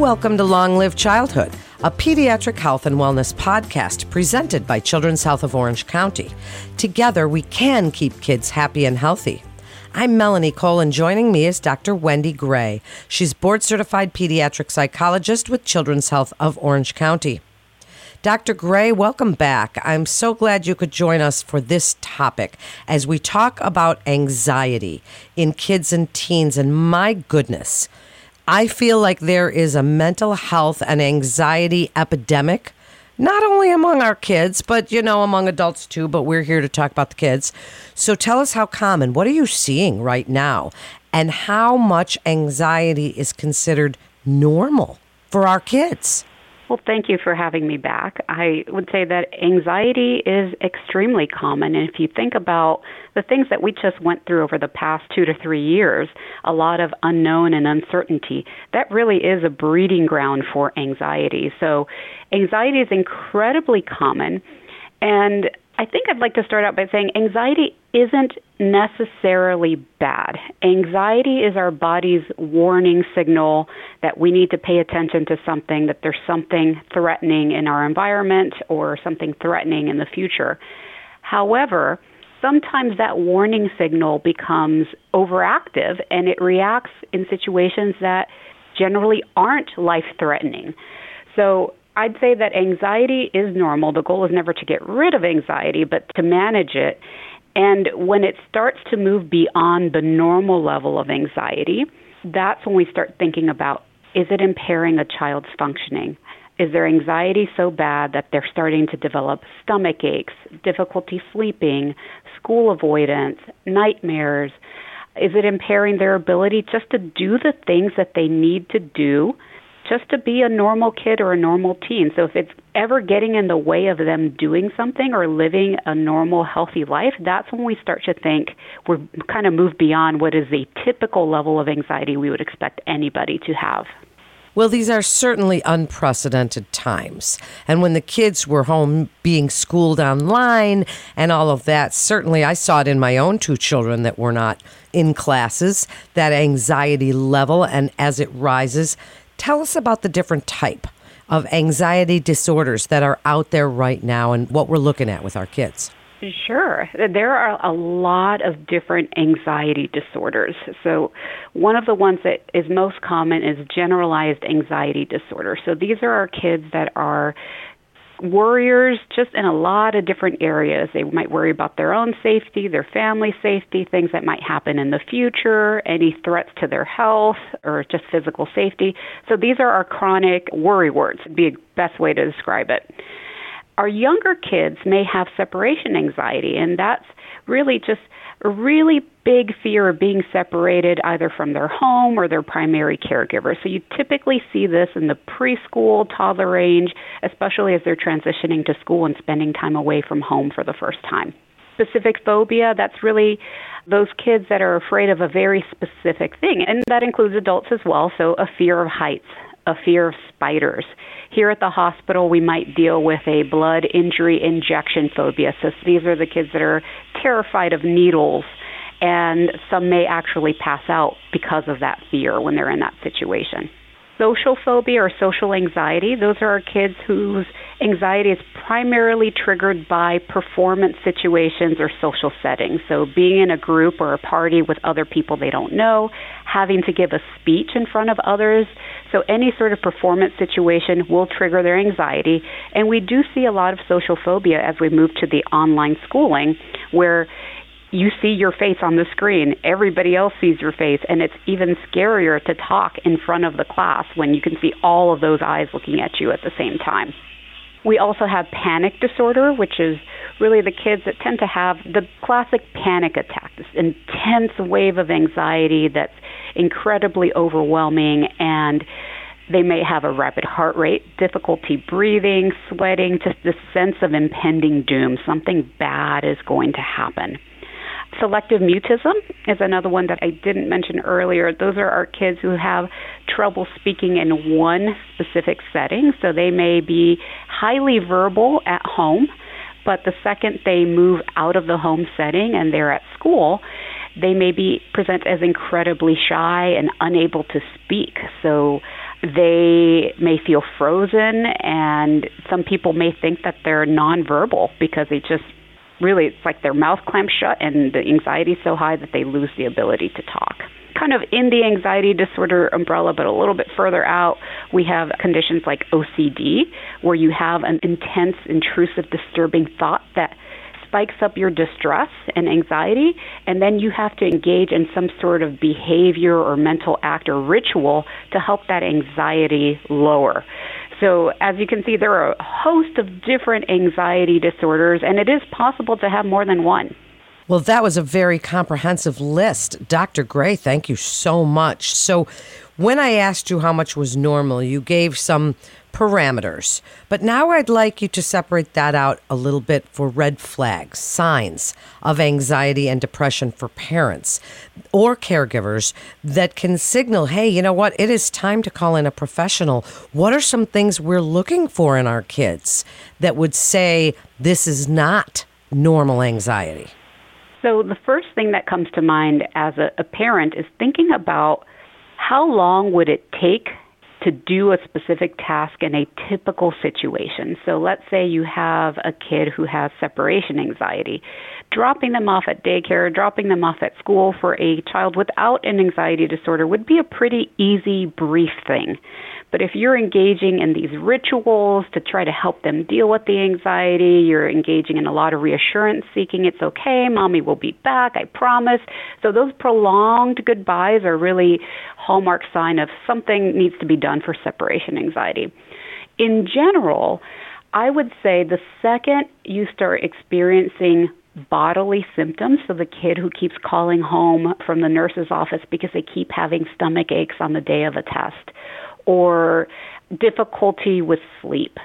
Welcome to Long Live Childhood, a pediatric health and wellness podcast presented by Children's Health of Orange County. Together, we can keep kids happy and healthy. I'm Melanie Cole, and joining me is Dr. Wendy Gray. She's board certified pediatric psychologist with Children's Health of Orange County. Dr. Gray, welcome back. I'm so glad you could join us for this topic as we talk about anxiety in kids and teens. And my goodness, I feel like there is a mental health and anxiety epidemic, not only among our kids, but, you know, among adults too, but we're here to talk about the kids. So tell us how common, what are you seeing right now, and how much anxiety is considered normal for our kids? Well, thank you for having me back. I would say that anxiety is extremely common. And if you think about the things that we just went through over the past two to three years, a lot of unknown and uncertainty, that really is a breeding ground for anxiety. So, anxiety is incredibly common. And I think I'd like to start out by saying anxiety isn't necessarily bad. Anxiety is our body's warning signal that we need to pay attention to something, that there's something threatening in our environment or something threatening in the future. However, sometimes that warning signal becomes overactive and it reacts in situations that generally aren't life threatening. So I'd say that anxiety is normal. The goal is never to get rid of anxiety, but to manage it. And when it starts to move beyond the normal level of anxiety, that's when we start thinking about is it impairing a child's functioning? Is their anxiety so bad that they're starting to develop stomach aches, difficulty sleeping, school avoidance, nightmares? Is it impairing their ability just to do the things that they need to do just to be a normal kid or a normal teen. So if it's ever getting in the way of them doing something or living a normal, healthy life, that's when we start to think we're kind of moved beyond what is the typical level of anxiety we would expect anybody to have. Well, these are certainly unprecedented times. And when the kids were home being schooled online and all of that, certainly I saw it in my own two children that were not in classes, that anxiety level. And as it rises, Tell us about the different type of anxiety disorders that are out there right now and what we're looking at with our kids. Sure. There are a lot of different anxiety disorders. So, one of the ones that is most common is generalized anxiety disorder. So, these are our kids that are worriers just in a lot of different areas. They might worry about their own safety, their family safety, things that might happen in the future, any threats to their health, or just physical safety. So these are our chronic worry words, would be a best way to describe it. Our younger kids may have separation anxiety, and that's really just a really big fear of being separated either from their home or their primary caregiver. So you typically see this in the preschool, toddler range, especially as they're transitioning to school and spending time away from home for the first time. Specific phobia, that's really those kids that are afraid of a very specific thing, and that includes adults as well. So a fear of heights, a fear of spiders. Here at the hospital, we might deal with a blood injury injection phobia. So these are the kids that are terrified of needles, and some may actually pass out because of that fear when they're in that situation. Social phobia or social anxiety, those are our kids whose anxiety is primarily triggered by performance situations or social settings. So, being in a group or a party with other people they don't know, having to give a speech in front of others. So, any sort of performance situation will trigger their anxiety. And we do see a lot of social phobia as we move to the online schooling, where you see your face on the screen. Everybody else sees your face, and it's even scarier to talk in front of the class when you can see all of those eyes looking at you at the same time. We also have panic disorder, which is really the kids that tend to have the classic panic attack, this intense wave of anxiety that's incredibly overwhelming and they may have a rapid heart rate, difficulty breathing, sweating, just this sense of impending doom. Something bad is going to happen. Selective mutism is another one that I didn't mention earlier. Those are our kids who have trouble speaking in one specific setting. So they may be highly verbal at home, but the second they move out of the home setting and they're at school, they may be present as incredibly shy and unable to speak. So They may feel frozen, and some people may think that they're nonverbal because they just really, it's like their mouth clamps shut and the anxiety is so high that they lose the ability to talk kind of in the anxiety disorder umbrella, but a little bit further out, we have conditions like OCD, where you have an intense, intrusive, disturbing thought that spikes up your distress and anxiety, and then you have to engage in some sort of behavior or mental act or ritual to help that anxiety lower. So, as you can see, there are a host of different anxiety disorders, and it is possible to have more than one. Well, that was a very comprehensive list. Dr. Gray, thank you so much. So, when I asked you how much was normal, you gave some parameters. But now I'd like you to separate that out a little bit for red flags, signs of anxiety and depression for parents or caregivers that can signal, hey, you know what, it is time to call in a professional. What are some things we're looking for in our kids that would say this is not normal anxiety? So, the first thing that comes to mind as a, a parent is thinking about how long would it take to do a specific task in a typical situation. So let's say you have a kid who has separation anxiety. Dropping them off at daycare, dropping them off at school for a child without an anxiety disorder would be a pretty easy, brief thing. But if you're engaging in these rituals to try to help them deal with the anxiety, you're engaging in a lot of reassurance seeking, it's okay, mommy will be back, I promise. So those prolonged goodbyes are really hallmark sign of something needs to be done for separation anxiety. In general, I would say the second you start experiencing bodily symptoms. So the kid who keeps calling home from the nurse's office because they keep having stomach aches on the day of a test, or difficulty with sleep.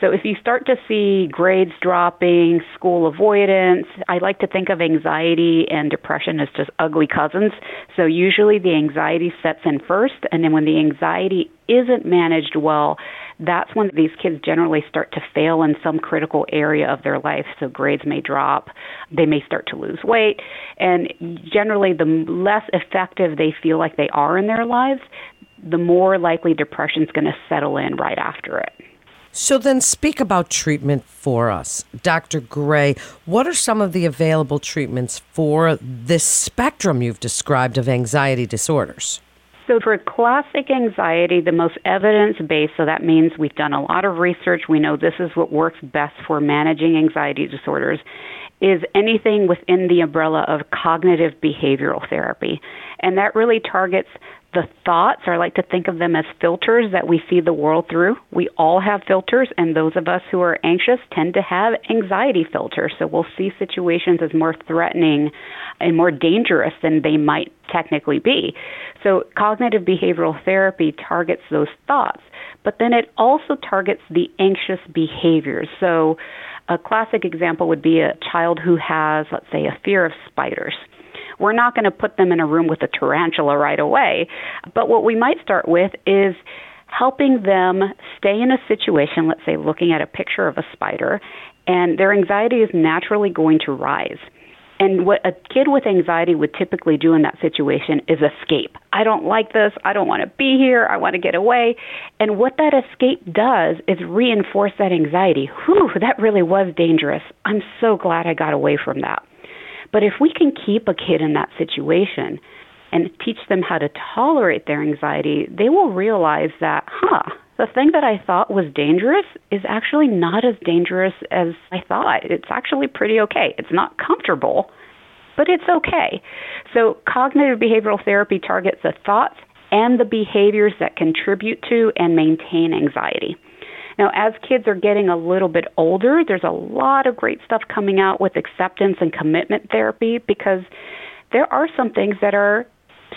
So if you start to see grades dropping, school avoidance, I like to think of anxiety and depression as just ugly cousins. So usually the anxiety sets in first, and then when the anxiety isn't managed well, that's when these kids generally start to fail in some critical area of their life. So grades may drop, they may start to lose weight, and generally the less effective they feel like they are in their lives, the more likely depression is going to settle in right after it. So then speak about treatment for us. Dr. Gray, what are some of the available treatments for this spectrum you've described of anxiety disorders? So, for classic anxiety, the most evidence based, so that means we've done a lot of research, we know this is what works best for managing anxiety disorders, is anything within the umbrella of cognitive behavioral therapy. And that really targets the thoughts, or I like to think of them as filters that we see the world through. We all have filters, and those of us who are anxious tend to have anxiety filters. So we'll see situations as more threatening and more dangerous than they might technically be. So cognitive behavioral therapy targets those thoughts, but then it also targets the anxious behaviors. So a classic example would be a child who has, let's say, a fear of spiders we're not going to put them in a room with a tarantula right away. But what we might start with is helping them stay in a situation, let's say looking at a picture of a spider, and their anxiety is naturally going to rise. And what a kid with anxiety would typically do in that situation is escape. I don't like this. I don't want to be here. I want to get away. And what that escape does is reinforce that anxiety. Whew, that really was dangerous. I'm so glad I got away from that. But if we can keep a kid in that situation and teach them how to tolerate their anxiety, they will realize that, huh, the thing that I thought was dangerous is actually not as dangerous as I thought. It's actually pretty okay. It's not comfortable, but it's okay. So, cognitive behavioral therapy targets the thoughts and the behaviors that contribute to and maintain anxiety. Now, as kids are getting a little bit older, there's a lot of great stuff coming out with acceptance and commitment therapy because there are some things that are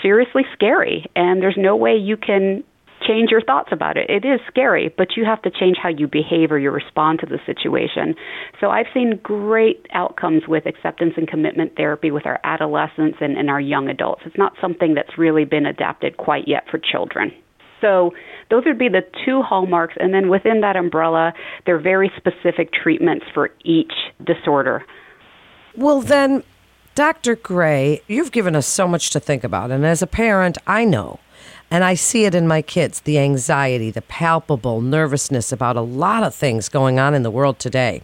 seriously scary, and there's no way you can change your thoughts about it. It is scary, but you have to change how you behave or you respond to the situation. So I've seen great outcomes with acceptance and commitment therapy with our adolescents and, and our young adults. It's not something that's really been adapted quite yet for children. So those would be the two hallmarks, and then within that umbrella, there are very specific treatments for each disorder. Well, then, Dr. Gray, you've given us so much to think about, and as a parent, I know And I see it in my kids the anxiety, the palpable nervousness about a lot of things going on in the world today.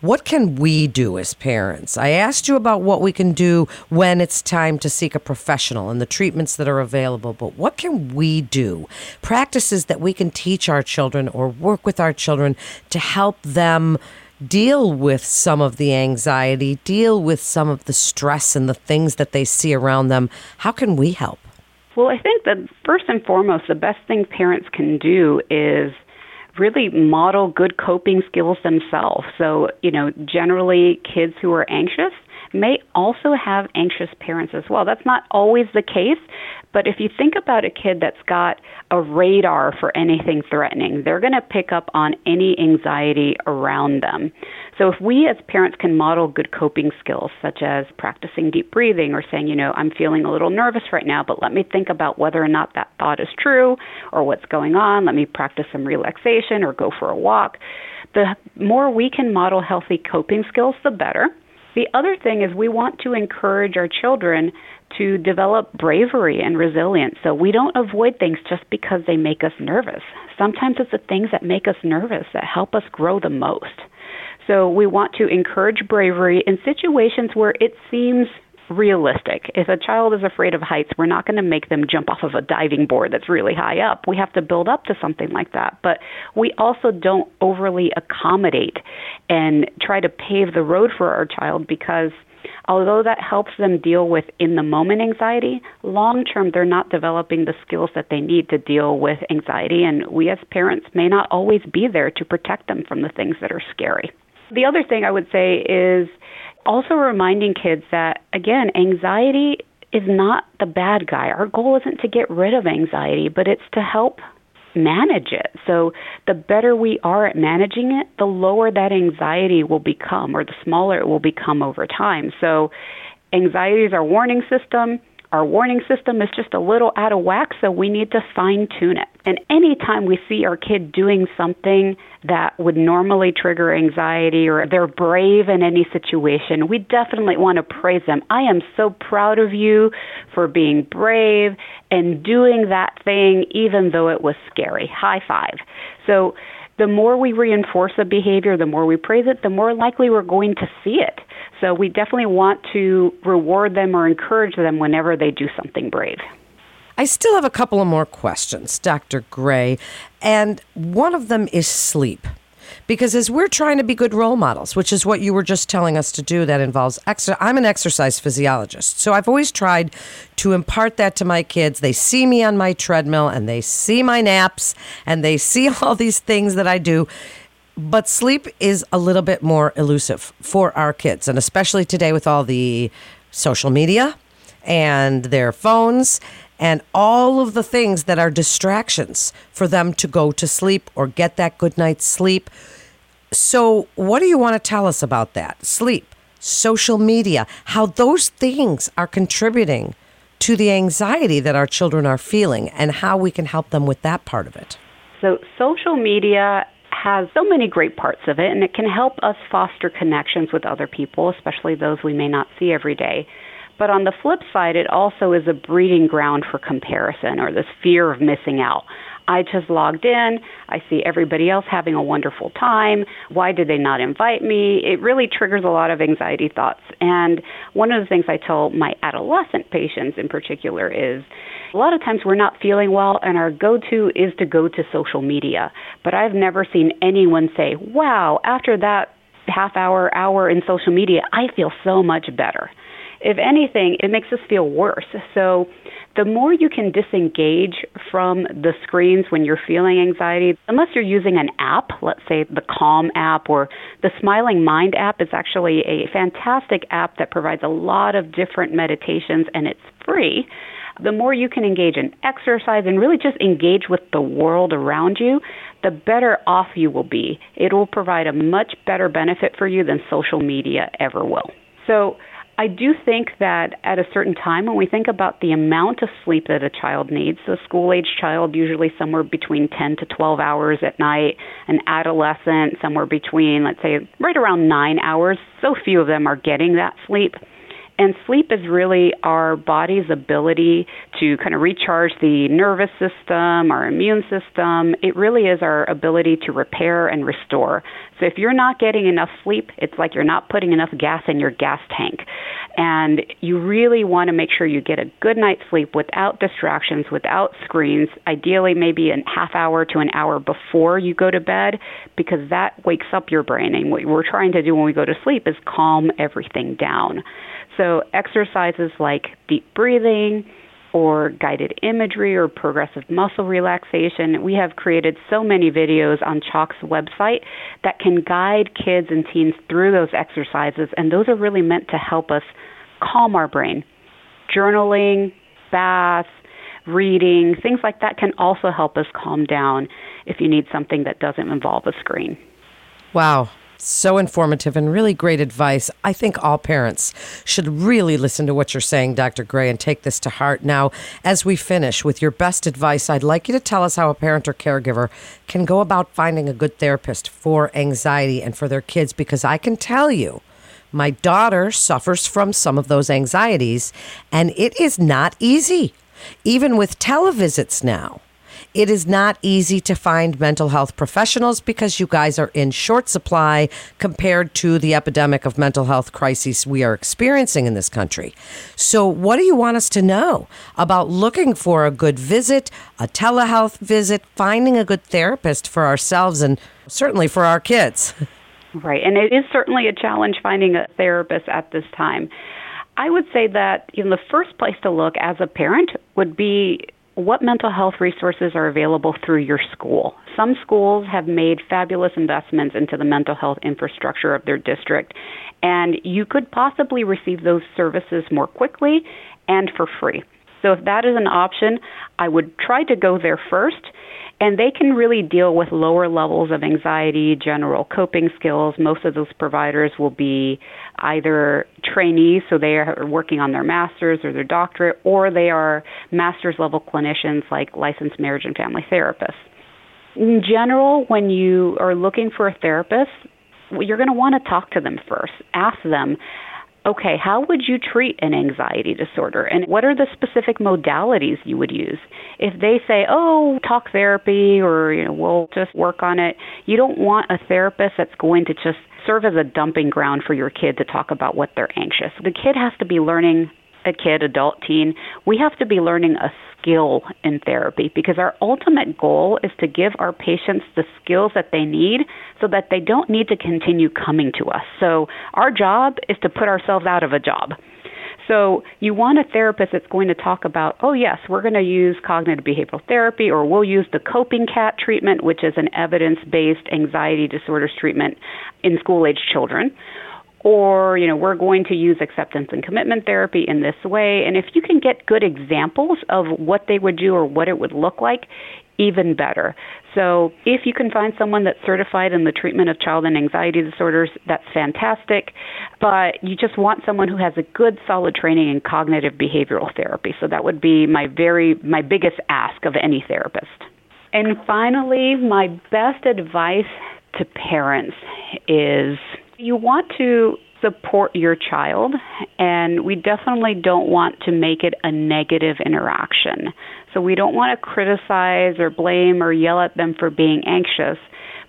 What can we do as parents? I asked you about what we can do when it's time to seek a professional and the treatments that are available, but what can we do? Practices that we can teach our children or work with our children to help them deal with some of the anxiety, deal with some of the stress and the things that they see around them. How can we help? Well, I think that first and foremost, the best thing parents can do is really model good coping skills themselves. So, you know, generally kids who are anxious may also have anxious parents as well. That's not always the case, but if you think about a kid that's got a radar for anything threatening, they're going to pick up on any anxiety around them. So if we as parents can model good coping skills, such as practicing deep breathing or saying, you know, I'm feeling a little nervous right now, but let me think about whether or not that thought is true or what's going on. Let me practice some relaxation or go for a walk. The more we can model healthy coping skills, the better. The other thing is we want to encourage our children to develop bravery and resilience. So we don't avoid things just because they make us nervous. Sometimes it's the things that make us nervous that help us grow the most. So we want to encourage bravery in situations where it seems realistic. If a child is afraid of heights, we're not going to make them jump off of a diving board that's really high up. We have to build up to something like that. But we also don't overly accommodate and try to pave the road for our child because although that helps them deal with in the moment anxiety, long term they're not developing the skills that they need to deal with anxiety. And we as parents may not always be there to protect them from the things that are scary. The other thing I would say is also reminding kids that, again, anxiety is not the bad guy. Our goal isn't to get rid of anxiety, but it's to help manage it. So the better we are at managing it, the lower that anxiety will become or the smaller it will become over time. So anxiety is our warning system our warning system is just a little out of whack, so we need to fine tune it. And anytime we see our kid doing something that would normally trigger anxiety or they're brave in any situation, we definitely want to praise them. I am so proud of you for being brave and doing that thing even though it was scary. High five. So the more we reinforce a behavior, the more we praise it, the more likely we're going to see it. So we definitely want to reward them or encourage them whenever they do something brave. I still have a couple of more questions, Dr. Gray, and one of them is sleep. Because as we're trying to be good role models, which is what you were just telling us to do, that involves exercise. I'm an exercise physiologist, so I've always tried to impart that to my kids. They see me on my treadmill and they see my naps and they see all these things that I do. But sleep is a little bit more elusive for our kids, and especially today with all the social media and their phones and all of the things that are distractions for them to go to sleep or get that good night's sleep. So, what do you want to tell us about that? Sleep, social media, how those things are contributing to the anxiety that our children are feeling, and how we can help them with that part of it. So, social media has so many great parts of it, and it can help us foster connections with other people, especially those we may not see every day. But on the flip side, it also is a breeding ground for comparison or this fear of missing out. I just logged in. I see everybody else having a wonderful time. Why did they not invite me? It really triggers a lot of anxiety thoughts. And one of the things I tell my adolescent patients in particular is a lot of times we're not feeling well, and our go to is to go to social media. But I've never seen anyone say, wow, after that half hour, hour in social media, I feel so much better. If anything, it makes us feel worse. So, the more you can disengage from the screens when you're feeling anxiety, unless you're using an app, let's say the Calm app or the Smiling Mind app is actually a fantastic app that provides a lot of different meditations and it's free the more you can engage in exercise and really just engage with the world around you, the better off you will be. It will provide a much better benefit for you than social media ever will. So, I do think that at a certain time, when we think about the amount of sleep that a child needs, a school age child usually somewhere between 10 to 12 hours at night, an adolescent somewhere between, let's say, right around nine hours. So few of them are getting that sleep. And sleep is really our body's ability to kind of recharge the nervous system, our immune system. It really is our ability to repair and restore. So if you're not getting enough sleep, it's like you're not putting enough gas in your gas tank. And you really want to make sure you get a good night's sleep without distractions, without screens, ideally maybe a half hour to an hour before you go to bed, because that wakes up your brain. And what we're trying to do when we go to sleep is calm everything down. So exercises like deep breathing, or guided imagery or progressive muscle relaxation. We have created so many videos on CHOC's website that can guide kids and teens through those exercises, and those are really meant to help us calm our brain. Journaling, baths, reading, things like that can also help us calm down if you need something that doesn't involve a screen. Wow. So informative and really great advice. I think all parents should really listen to what you're saying, Dr. Gray, and take this to heart. Now, as we finish with your best advice, I'd like you to tell us how a parent or caregiver can go about finding a good therapist for anxiety and for their kids, because I can tell you, my daughter suffers from some of those anxieties, and it is not easy, even with televisits now. It is not easy to find mental health professionals because you guys are in short supply compared to the epidemic of mental health crises we are experiencing in this country. So, what do you want us to know about looking for a good visit, a telehealth visit, finding a good therapist for ourselves and certainly for our kids? Right, and it is certainly a challenge finding a therapist at this time. I would say that you know, the first place to look as a parent would be what mental health resources are available through your school. Some schools have made fabulous investments into the mental health infrastructure of their district, and you could possibly receive those services more quickly and for free. So, if that is an option, I would try to go there first and they can really deal with lower levels of anxiety, general coping skills. Most of those providers will be either trainees, so they are working on their master's or their doctorate, or they are master's level clinicians like licensed marriage and family therapists. In general, when you are looking for a therapist, you're going to want to talk to them first. Ask them, okay, how would you treat an anxiety disorder? And what are the specific modalities you would use? If they say, oh, talk therapy or, you know, we'll just work on it, you don't want a therapist that's going to just serve as a dumping ground for your kid to talk about what they're anxious. The kid has to be learning a kid, adult, teen, we have to be learning a skill in therapy because our ultimate goal is to give our patients the skills that they need so that they don't need to continue coming to us. So our job is to put ourselves out of a job. So you want a therapist that's going to talk about, oh yes, we're going to use cognitive behavioral therapy or we'll use the coping cat treatment, which is an evidence-based anxiety disorders treatment in school-age children or you know we're going to use acceptance and commitment therapy in this way. And if you can get good examples of what they would do or what it would look like even better. So if you can find someone that's certified in the treatment of child and anxiety disorders that's fantastic. But you just want someone who has a good solid training in cognitive behavioral therapy. So that would be my very my biggest ask of any therapist. And finally my best advice to parents is you want to support your child, and we definitely don't want to make it a negative interaction. So we don't want to criticize or blame or yell at them for being anxious,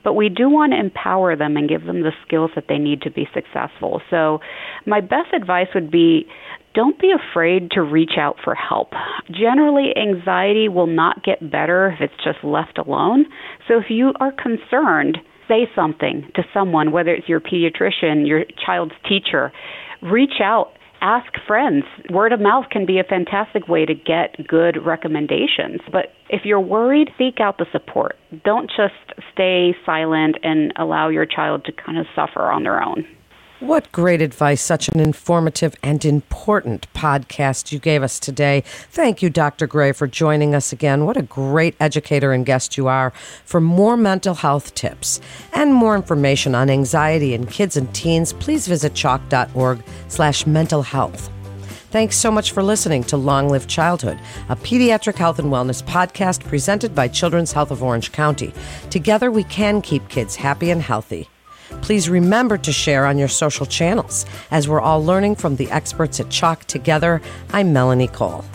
but we do want to empower them and give them the skills that they need to be successful. So my best advice would be don't be afraid to reach out for help. Generally, anxiety will not get better if it's just left alone. So if you are concerned, say something to someone, whether it's your pediatrician, your child's teacher. Reach out, ask friends. Word of mouth can be a fantastic way to get good recommendations. But if you're worried, seek out the support. Don't just stay silent and allow your child to kind of suffer on their own. What great advice. Such an informative and important podcast you gave us today. Thank you, Dr. Gray, for joining us again. What a great educator and guest you are. For more mental health tips and more information on anxiety in kids and teens, please visit choc.org slash mental health. Thanks so much for listening to Long Live Childhood, a pediatric health and wellness podcast presented by Children's Health of Orange County. Together we can keep kids happy and healthy. Please remember to share on your social channels. As we're all learning from the experts at CHOC together, I'm Melanie Cole.